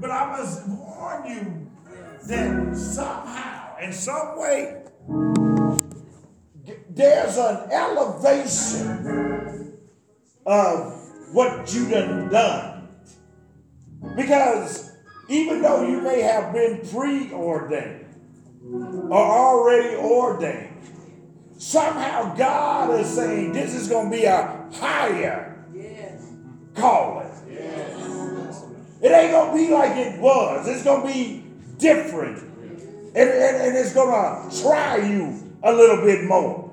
But I must warn you that somehow, in some way, there's an elevation of what you done done. Because even though you may have been preordained or already ordained, somehow God is saying this is going to be a higher calling. It ain't going to be like it was. It's going to be different. And, and, and it's going to try you a little bit more.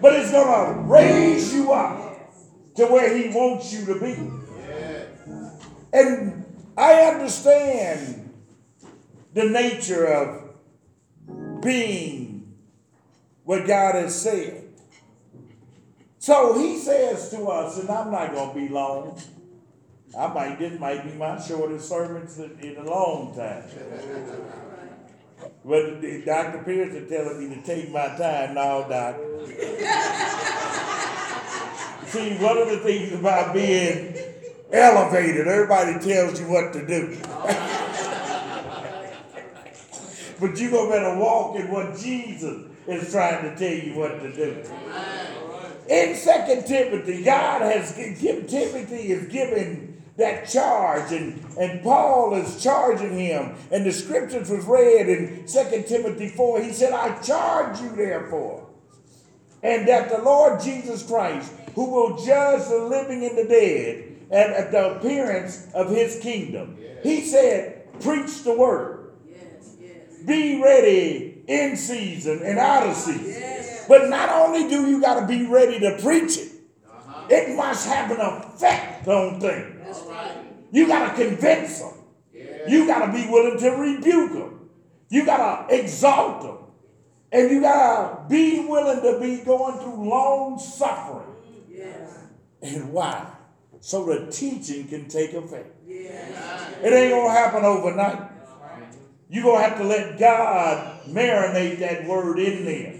But it's going to raise you up to where He wants you to be. And I understand the nature of being what God has said. So he says to us, and I'm not going to be long. I might, this might be my shortest sermon in a long time. But Dr. Pierce is telling me to take my time now, Doc. See, one of the things about being elevated, everybody tells you what to do. but you gonna better walk in what Jesus is trying to tell you what to do. In Second Timothy, God has given Timothy is given that charge, and, and Paul is charging him. And the scriptures was read in 2 Timothy 4. He said, I charge you therefore, and that the Lord Jesus Christ, who will judge the living and the dead, and at the appearance of his kingdom. He said, preach the word. Yes, yes. Be ready in season and out of season. Yes. But not only do you got to be ready to preach it, it must have an effect on things. You got to convince them. You got to be willing to rebuke them. You got to exalt them. And you got to be willing to be going through long suffering. And why? So the teaching can take effect. It ain't going to happen overnight. You're going to have to let God marinate that word in there.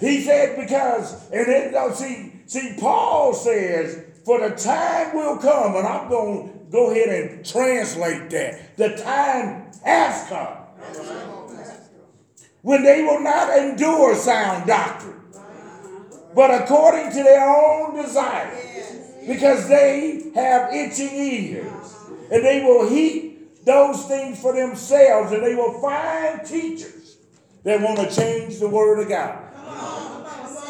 He said, because, and then, see, see, Paul says, for the time will come, and I'm going to go ahead and translate that. The time has come when they will not endure sound doctrine, but according to their own desires, because they have itching ears, and they will heap those things for themselves, and they will find teachers that want to change the word of God.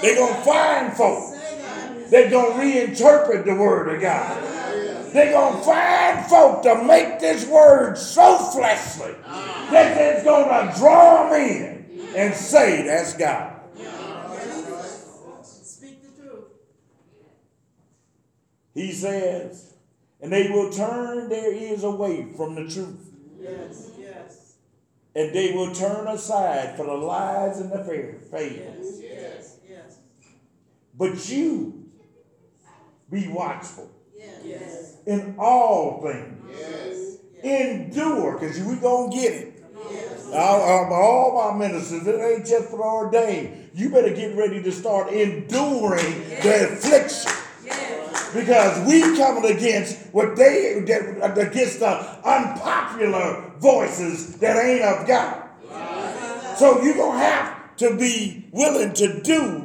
They're going to find folks they're going to reinterpret the word of God. They're going to find folk to make this word so fleshly that it's going to draw them in and say, that's God. Speak the truth. He says, and they will turn their ears away from the truth. Yes, yes. And they will turn aside for the lies and the fables. Yes, yes, yes. But you be watchful. Yes. In all things. Yes. Endure, because we going to get it. Yes. All, all, my ministers, it ain't just for our day. You better get ready to start enduring yes. the affliction. Yes. Because we coming against what they against the unpopular voices that ain't of God. So you're gonna have to be willing to do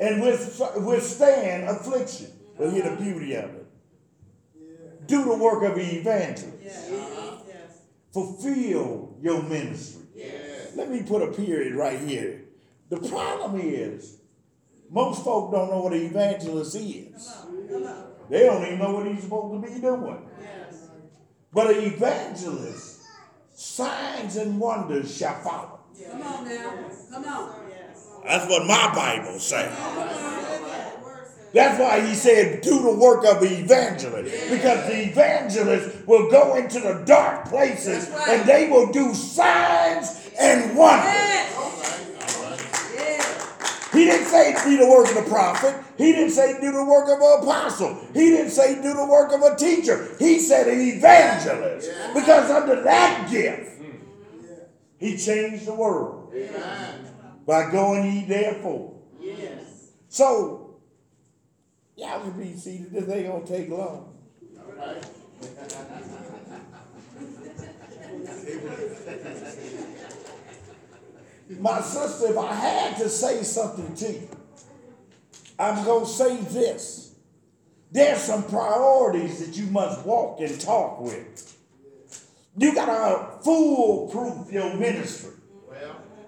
and withstand affliction. But hear the beauty of it. Do the work of the evangelist. Fulfill your ministry. Let me put a period right here. The problem is, most folk don't know what an evangelist is. They don't even know what he's supposed to be doing. But an evangelist, signs and wonders shall follow. Come on now. Come on. That's what my Bible says. That's why he said, do the work of the evangelist. Because the evangelist will go into the dark places and they will do signs and wonders. He didn't say do the work of the prophet. He didn't say do the work of an apostle. He didn't say do the work of a teacher. He said an evangelist. Because under that gift, he changed the world. Amen by going ye therefore. Yes. So, y'all can be seated. This ain't going to take long. All right. My sister, if I had to say something to you, I'm going to say this. There's some priorities that you must walk and talk with. You got to foolproof your ministry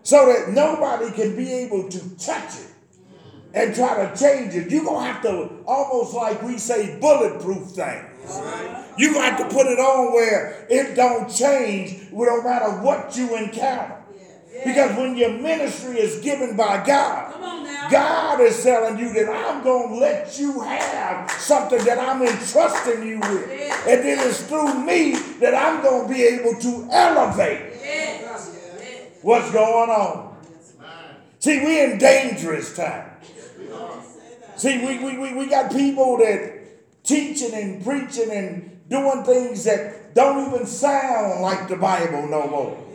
so that nobody can be able to touch it and try to change it. You're going to have to, almost like we say, bulletproof things. You're going to have to put it on where it don't change no matter what you encounter. Because when your ministry is given by God, God is telling you that I'm going to let you have something that I'm entrusting you with. And then it is through me that I'm going to be able to elevate what's going on. See, we're in dangerous times. See, we, we, we, we got people that teaching and preaching and doing things that don't even sound like the Bible no more.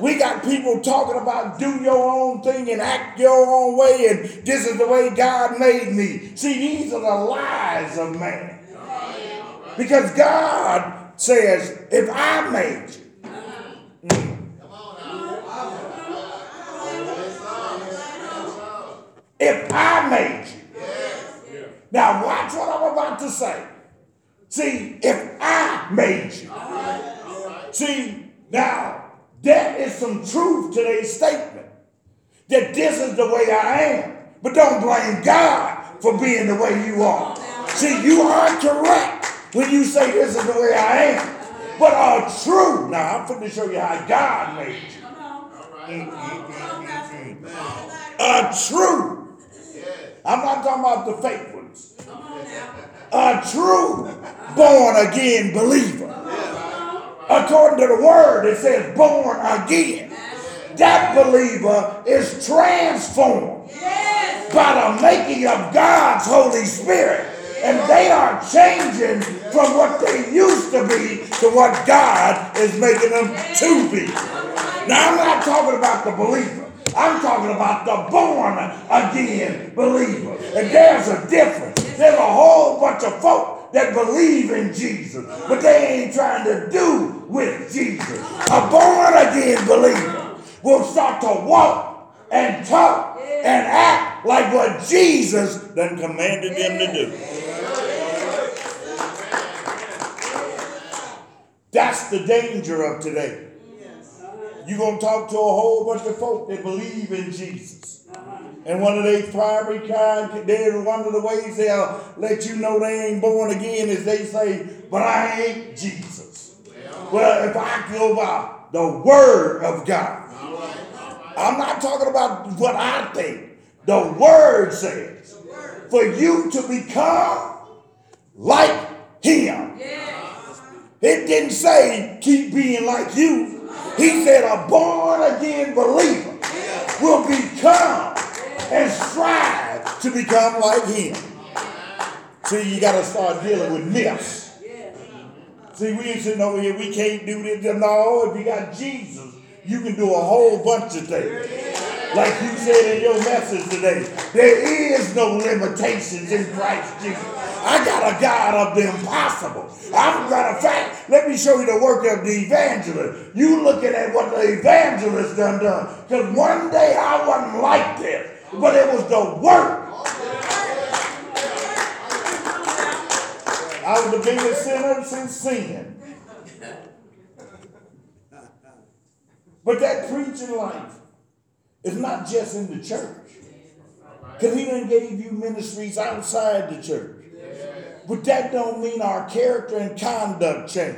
We got people talking about do your own thing and act your own way, and this is the way God made me. See, these are the lies of man. Because God says, if I made you, if I made you. Now, watch what I'm about to say. See, if I made you. See, now, there is some truth to their statement that this is the way I am. But don't blame God for being the way you are. See, you are correct when you say this is the way I am. But are true. Now, I'm going to show you how God made you. Are true. I'm not talking about the fake ones. A true born again believer according to the word, it says born again. That believer is transformed by the making of God's Holy Spirit. And they are changing from what they used to be to what God is making them to be. Now, I'm not talking about the believer. I'm talking about the born again believer. And there's a difference. There's a whole bunch of folk that believe in Jesus, but they ain't trying to do with Jesus. A born again believer will start to walk and talk and act like what Jesus then commanded them to do. That's the danger of today. You're going to talk to a whole bunch of folk that believe in Jesus. And one of their primary kind, they're one of the ways they'll let you know they ain't born again is they say, but I ain't Jesus. Well, if I go by the word of God, I'm not talking about what I think. The word says, for you to become like him. It didn't say keep being like you. He said a born again believer will become and strive to become like him. See, you got to start dealing with myths. See, we ain't sitting over here, we can't do this. No, if you got Jesus, you can do a whole bunch of things. Like you said in your message today, there is no limitations in Christ Jesus. I got a God of the impossible. I'm matter of fact, let me show you the work of the evangelist. You looking at what the evangelist done done. Because one day I wasn't like this but it was the work. I was the biggest sinner since sin. But that preaching life is not just in the church. Because he done gave you ministries outside the church. But that don't mean our character and conduct change.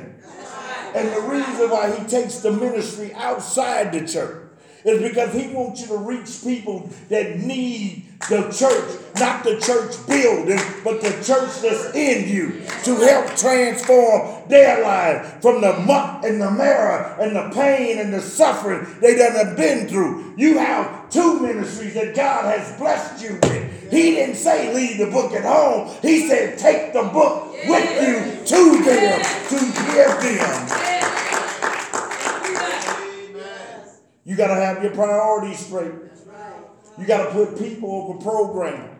And the reason why he takes the ministry outside the church is because he wants you to reach people that need the church, not the church building, but the church that's in you to help transform their life from the muck and the marrow and the pain and the suffering they done have been through. You have two ministries that God has blessed you with. He didn't say leave the book at home. He said take the book with you to them to give them You got to have your priorities straight. You got to put people over program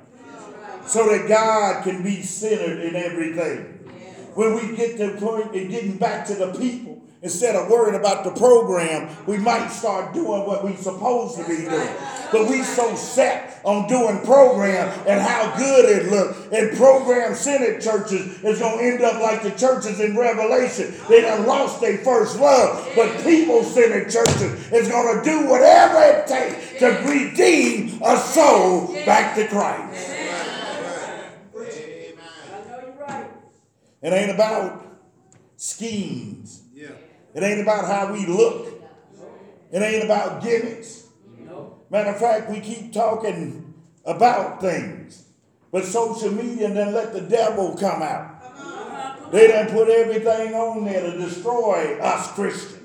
so that God can be centered in everything. When we get to the point of getting back to the people Instead of worrying about the program, we might start doing what we're supposed to be doing. But we so set on doing program and how good it looks. And program centered churches is going to end up like the churches in Revelation. They done lost their first love. But people centered churches is going to do whatever it takes to redeem a soul back to Christ. It ain't about schemes. It ain't about how we look. It ain't about gimmicks. Matter of fact, we keep talking about things. But social media then let the devil come out. They done put everything on there to destroy us Christians.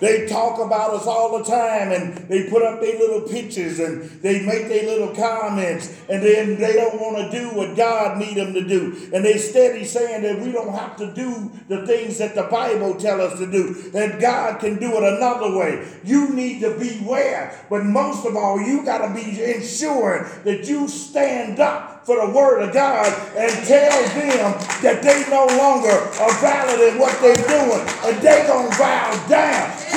They talk about us all the time and they put up their little pictures and they make their little comments and then they don't want to do what God need them to do. And they steady saying that we don't have to do the things that the Bible tell us to do, that God can do it another way. You need to beware. But most of all, you got to be ensuring that you stand up for the word of God and tell them that they no longer are valid in what they're doing and they gonna bow down.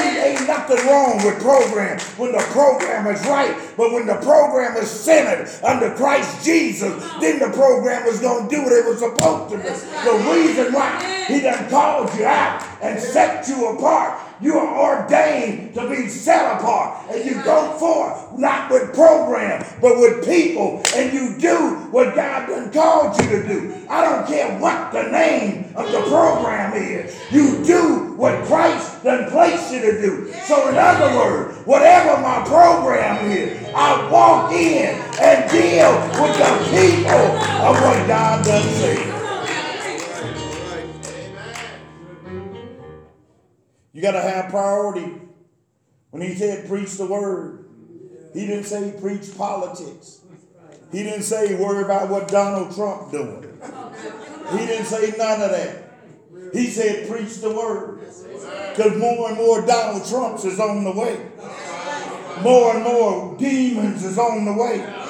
Nothing wrong with program when the program is right, but when the program is centered under Christ Jesus, then the program is gonna do what it was supposed to do. The reason why he done called you out and set you apart you are ordained to be set apart. And you go forth, not with program, but with people. And you do what God done called you to do. I don't care what the name of the program is. You do what Christ done placed you to do. So in other words, whatever my program is, I walk in and deal with the people of what God done said. You got to have priority. When he said preach the word, he didn't say preach politics. He didn't say worry about what Donald Trump doing. He didn't say none of that. He said preach the word. Because more and more Donald Trumps is on the way. More and more demons is on the way.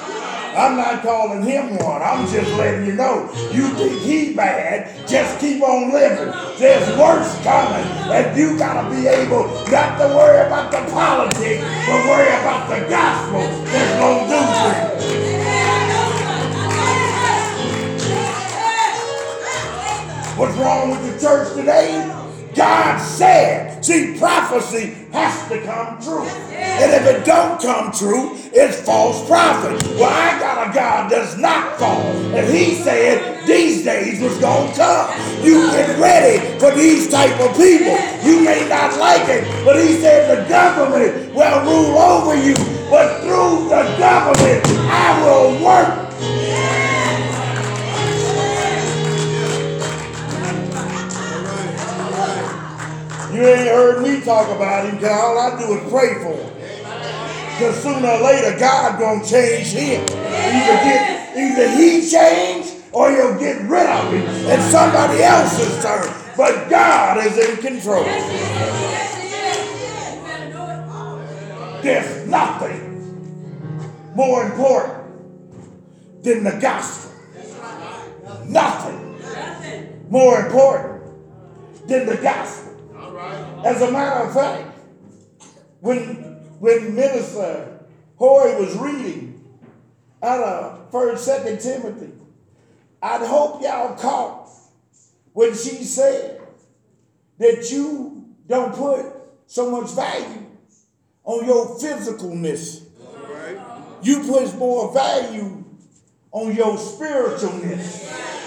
I'm not calling him one. I'm just letting you know. You think he bad, just keep on living. There's worse coming. And you got to be able not to worry about the politics, but worry about the gospel that's going to do things. What's wrong with the church today? God said. See, prophecy has to come true. And if it don't come true, it's false prophet. Well, I got a God that's not false. And he said these days was going to come. You get ready for these type of people. You may not like it, but he said the government will rule over you. But through the government, I will work You ain't heard me talk about him, because all I do is pray for him. Because sooner or later, God gonna change him. Either get either he change or you'll get rid of him and somebody else's turn. But God is in control. There's nothing more important than the gospel. Nothing more important than the gospel. As a matter of fact, when when Minister Hoy was reading out of First, Second Timothy, I'd hope y'all caught when she said that you don't put so much value on your physicalness. You put more value on your spiritualness.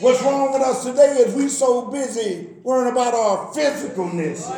What's wrong with us today is we so busy worrying about our physicalness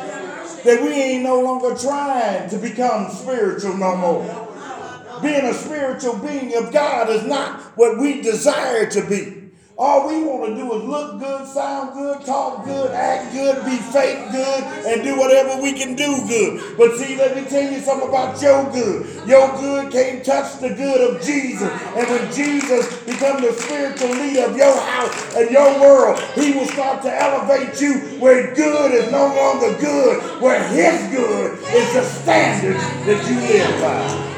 that we ain't no longer trying to become spiritual no more. Being a spiritual being of God is not what we desire to be. All we want to do is look good, sound good, talk good, act good, be fake good, and do whatever we can do good. But see, let me tell you something about your good. Your good can't touch the good of Jesus. And when Jesus becomes the spiritual leader of your house and your world, he will start to elevate you where good is no longer good, where his good is the standard that you live by.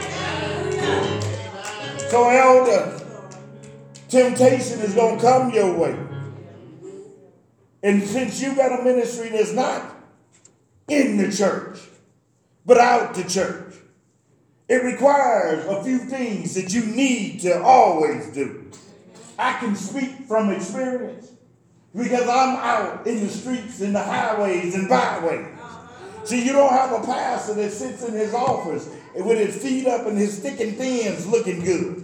So, elder, Temptation is going to come your way. And since you got a ministry that's not in the church, but out the church. It requires a few things that you need to always do. I can speak from experience because I'm out in the streets, in the highways and byways. See, you don't have a pastor that sits in his office with his feet up and his thick and thins looking good.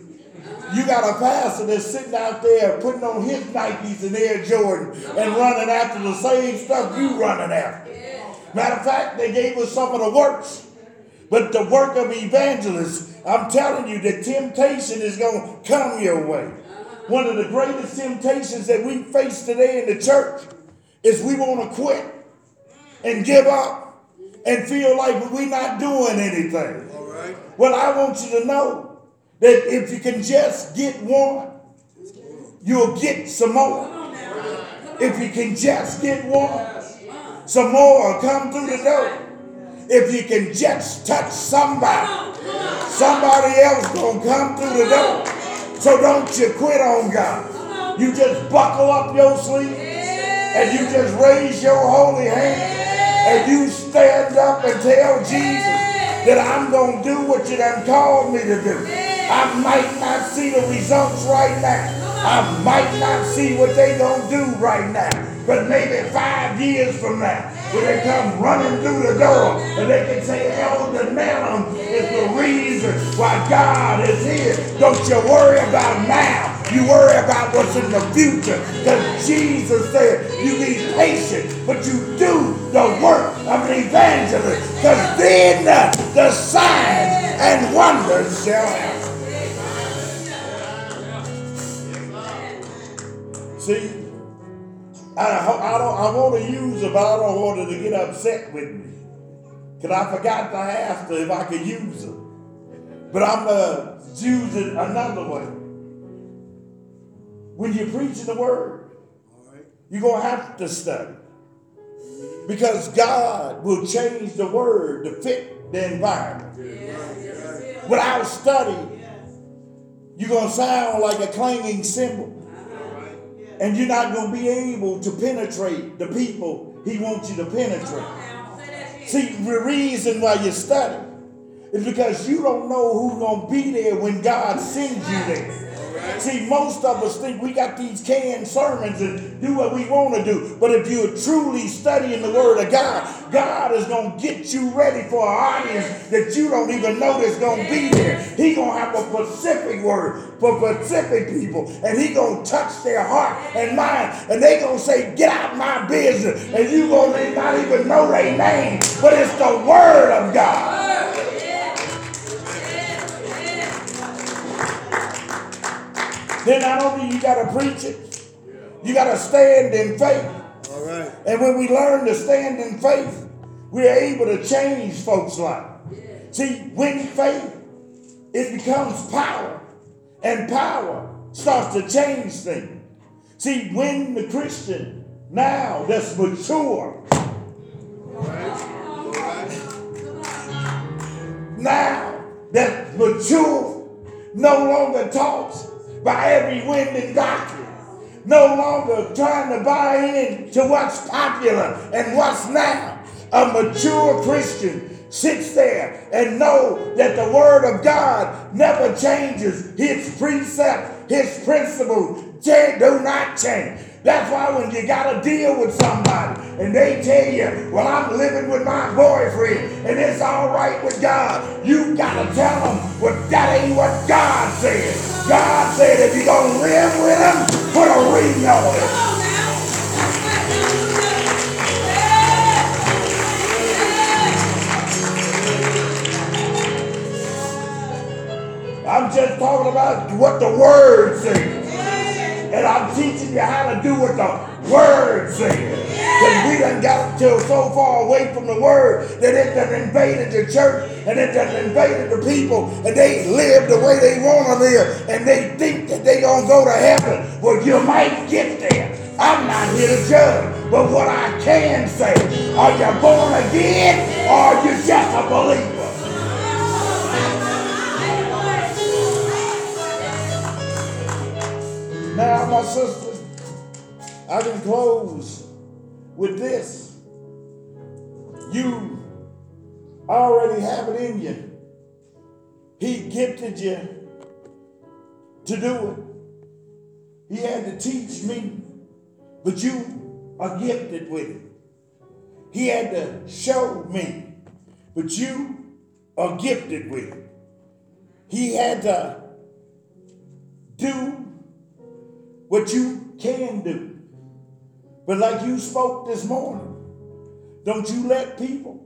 You got a pastor that's sitting out there putting on his Nikes and Air Jordan and running after the same stuff you running after. Matter of fact, they gave us some of the works. But the work of evangelists, I'm telling you, the temptation is going to come your way. One of the greatest temptations that we face today in the church is we want to quit and give up and feel like we're not doing anything. All right. Well, I want you to know that if you can just get one, you'll get some more. If you can just get one, some more will come through the door. If you can just touch somebody, somebody else gonna come through the door. So don't you quit on God. You just buckle up your sleeve and you just raise your holy hand and you stand up and tell Jesus that I'm gonna do what you done called me to do. I might not see the results right now. I might not see what they gonna do right now. But maybe five years from now, when they come running through the door and they can say, Elder Neloms is the reason why God is here. Don't you worry about now. You worry about what's in the future. Because Jesus said you need patience, but you do the work of an evangelist. Because then the, the signs and wonders shall happen. See, I, I don't. I want to use her, but I don't want to get upset with me. Cause I forgot to ask her if I could use her. But I'm uh, use it another way. When you're preaching the word, you're gonna have to study. Because God will change the word to fit the environment. Without study, you're gonna sound like a clanging cymbal. And you're not going to be able to penetrate the people he wants you to penetrate. See, the reason why you study is because you don't know who's going to be there when God sends you there. See, most of us think we got these canned sermons and do what we want to do. But if you're truly studying the Word of God, God is going to get you ready for an audience that you don't even know that's going to be there. He going to have a specific word for specific people. And he going to touch their heart and mind. And they going to say, get out of my business. And you going to not even know their name. But it's the Word of God. Then not only you got to preach it, you got to stand in faith. All right. And when we learn to stand in faith, we are able to change folks' life. See, when faith, it becomes power, and power starts to change things. See, when the Christian now that's mature, now that mature, no longer talks by every wind and doctrine. No longer trying to buy in to what's popular and what's now. A mature Christian sits there and know that the word of God never changes. His precepts, his principles do not change. That's why when you got to deal with somebody and they tell you, well, I'm living with my boyfriend and it's all right with God, you got to tell them, well, that ain't what God said. God said if you're going to live with him, put a ring on it. I'm just talking about what the word says. And I'm teaching you how to do what the word says. Because we done got till so far away from the word that it done invaded the church and it done invaded the people and they live the way they want to live and they think that they gonna go to heaven. Well, you might get there. I'm not here to judge. But what I can say, are you born again or are you just a believer? My sisters, I can close with this. You already have it in you. He gifted you to do it. He had to teach me, but you are gifted with it. He had to show me, but you are gifted with it. He had to do what you can do. But like you spoke this morning, don't you let people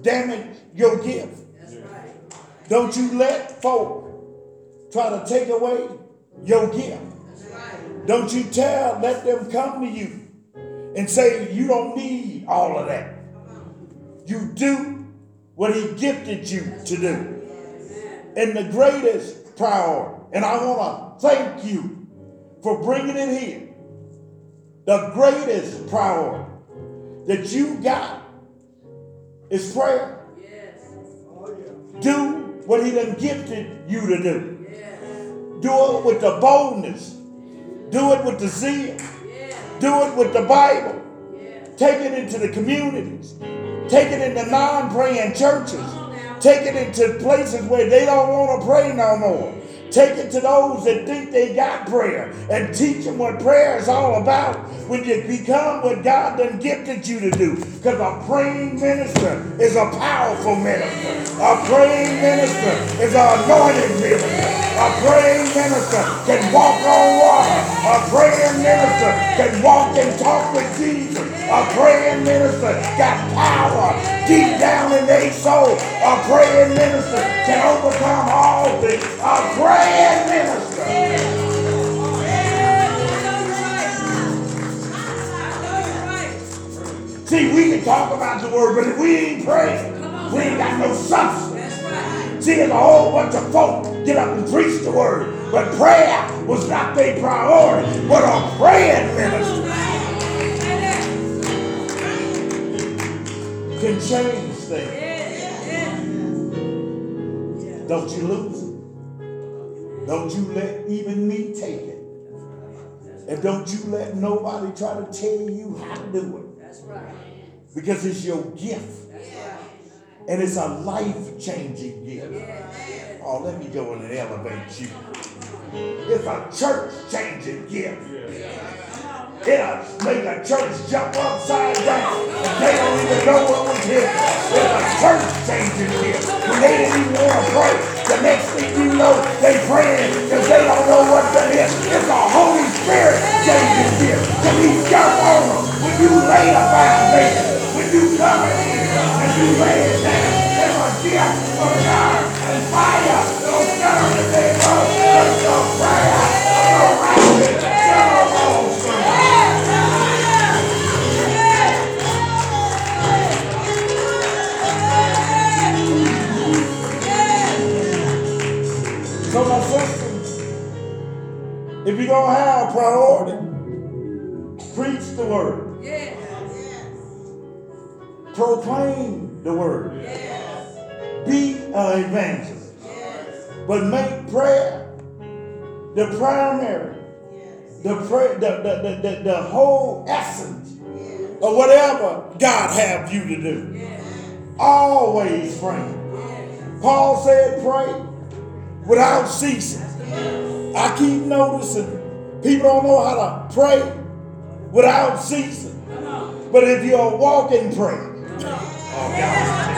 damage your gift. Right. Don't you let folk try to take away your gift. Right. Don't you tell, let them come to you and say you don't need all of that. You do what he gifted you to do. And the greatest priority, and I want to thank you for bringing it here. The greatest priority that you got is prayer. Yes. Oh, yeah. Do what he done gifted you to do. Yes. Do it with the boldness. Do it with the zeal. Yes. Do it with the Bible. Take it into the communities. Take it into non-praying churches. Take it into places where they don't want to pray no more. Take it to those that think they got prayer and teach them what prayer is all about when you become what God done gifted you to do. Because a praying minister is a powerful minister. A praying minister is an anointed minister. A praying minister can walk on water. A praying minister can walk and talk with Jesus. A praying minister got power deep down in their soul. A praying minister can overcome all things. A praying minister. See, we can talk about the word, but if we ain't praying, we ain't got no substance. See, there's a whole bunch of folk get up and preach the word, but prayer was not their priority, but a change things. Don't you lose it. Don't you let even me take it. And don't you let nobody try to tell you how to do it. That's right. Because it's your gift. And it's a life changing gift. Oh, let me go in and elevate you. It's a church changing gift. It'll make a church jump upside down. And they don't even know what was here. It's a church changing here. When they didn't even want to pray, the next thing you know, they praying because they don't know what to hear. It's a Holy Spirit changing here. Because he jump on them when you lay a foundation. When you come in here and you lay it down. There's a gift word. Yes. Proclaim the word. Yes. Be an evangelist. Yes. But make prayer the primary, the, pra- the, the, the, the, the whole essence of whatever God have you to do. Always pray. Paul said, pray without ceasing. I keep noticing people don't know how to pray without ceasing. But if you're walking prayer, oh, yeah,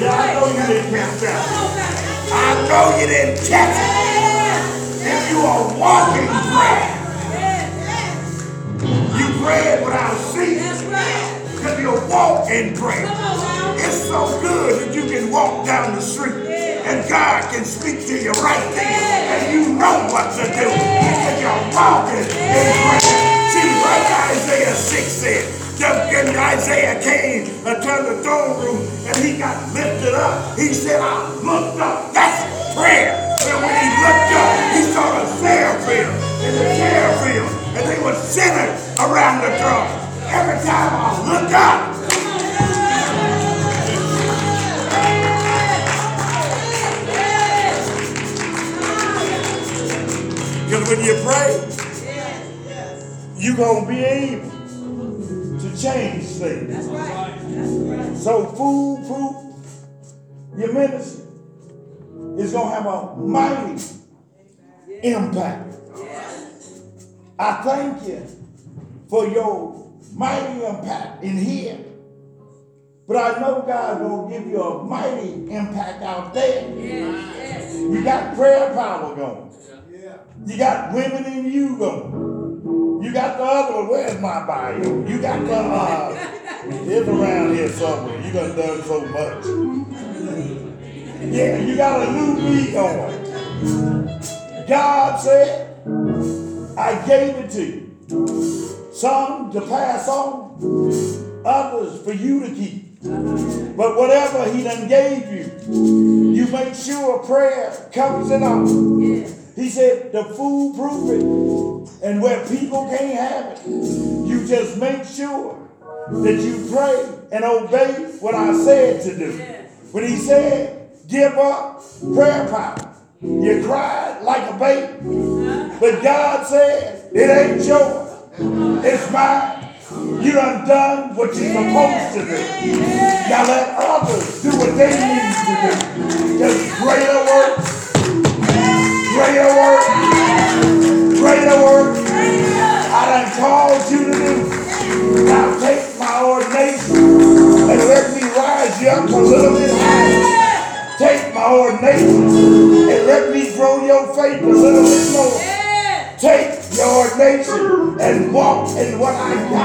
I know you didn't catch that. I know you didn't catch it. If you are walking prayer, you pray without ceasing. Because you walk in prayer. It's so good that you can walk down the street and God can speak to you right there, and you know what to do. Because you're walking in prayer. Like Isaiah 6 said, when Isaiah came into the throne room and he got lifted up, he said, I looked up. That's prayer. And when he looked up, he saw the seraphim and the cherubim, and they were centered around the throne. Every time I look up, Because when you pray, you're going to be able to change things. That's right. That's right. So foolproof your ministry is gonna have a mighty impact. I thank you for your mighty impact in here. But I know God's gonna give you a mighty impact out there. Yes. You got prayer power going. You got women in you going. You got the other one. Where's my bio? You got the uh it's around here somewhere. You done done so much. Yeah, you got a new me going. God said, I gave it to you. Some to pass on, others for you to keep. But whatever he done gave you, you make sure prayer covers it up. He said the foolproof it. And where people can't have it, you just make sure that you pray and obey what I said to do. When he said, give up prayer power, you cried like a baby. Uh-huh. But God said, it ain't yours, it's mine. You done done what you're supposed to do. Now let others do what they need to do. Just greater work, greater work, greater work. I done called you to do. Now take my ordination and let me rise you up a little bit higher. Take my ordination and let me grow your faith a little bit more. Take your ordination and walk in what I got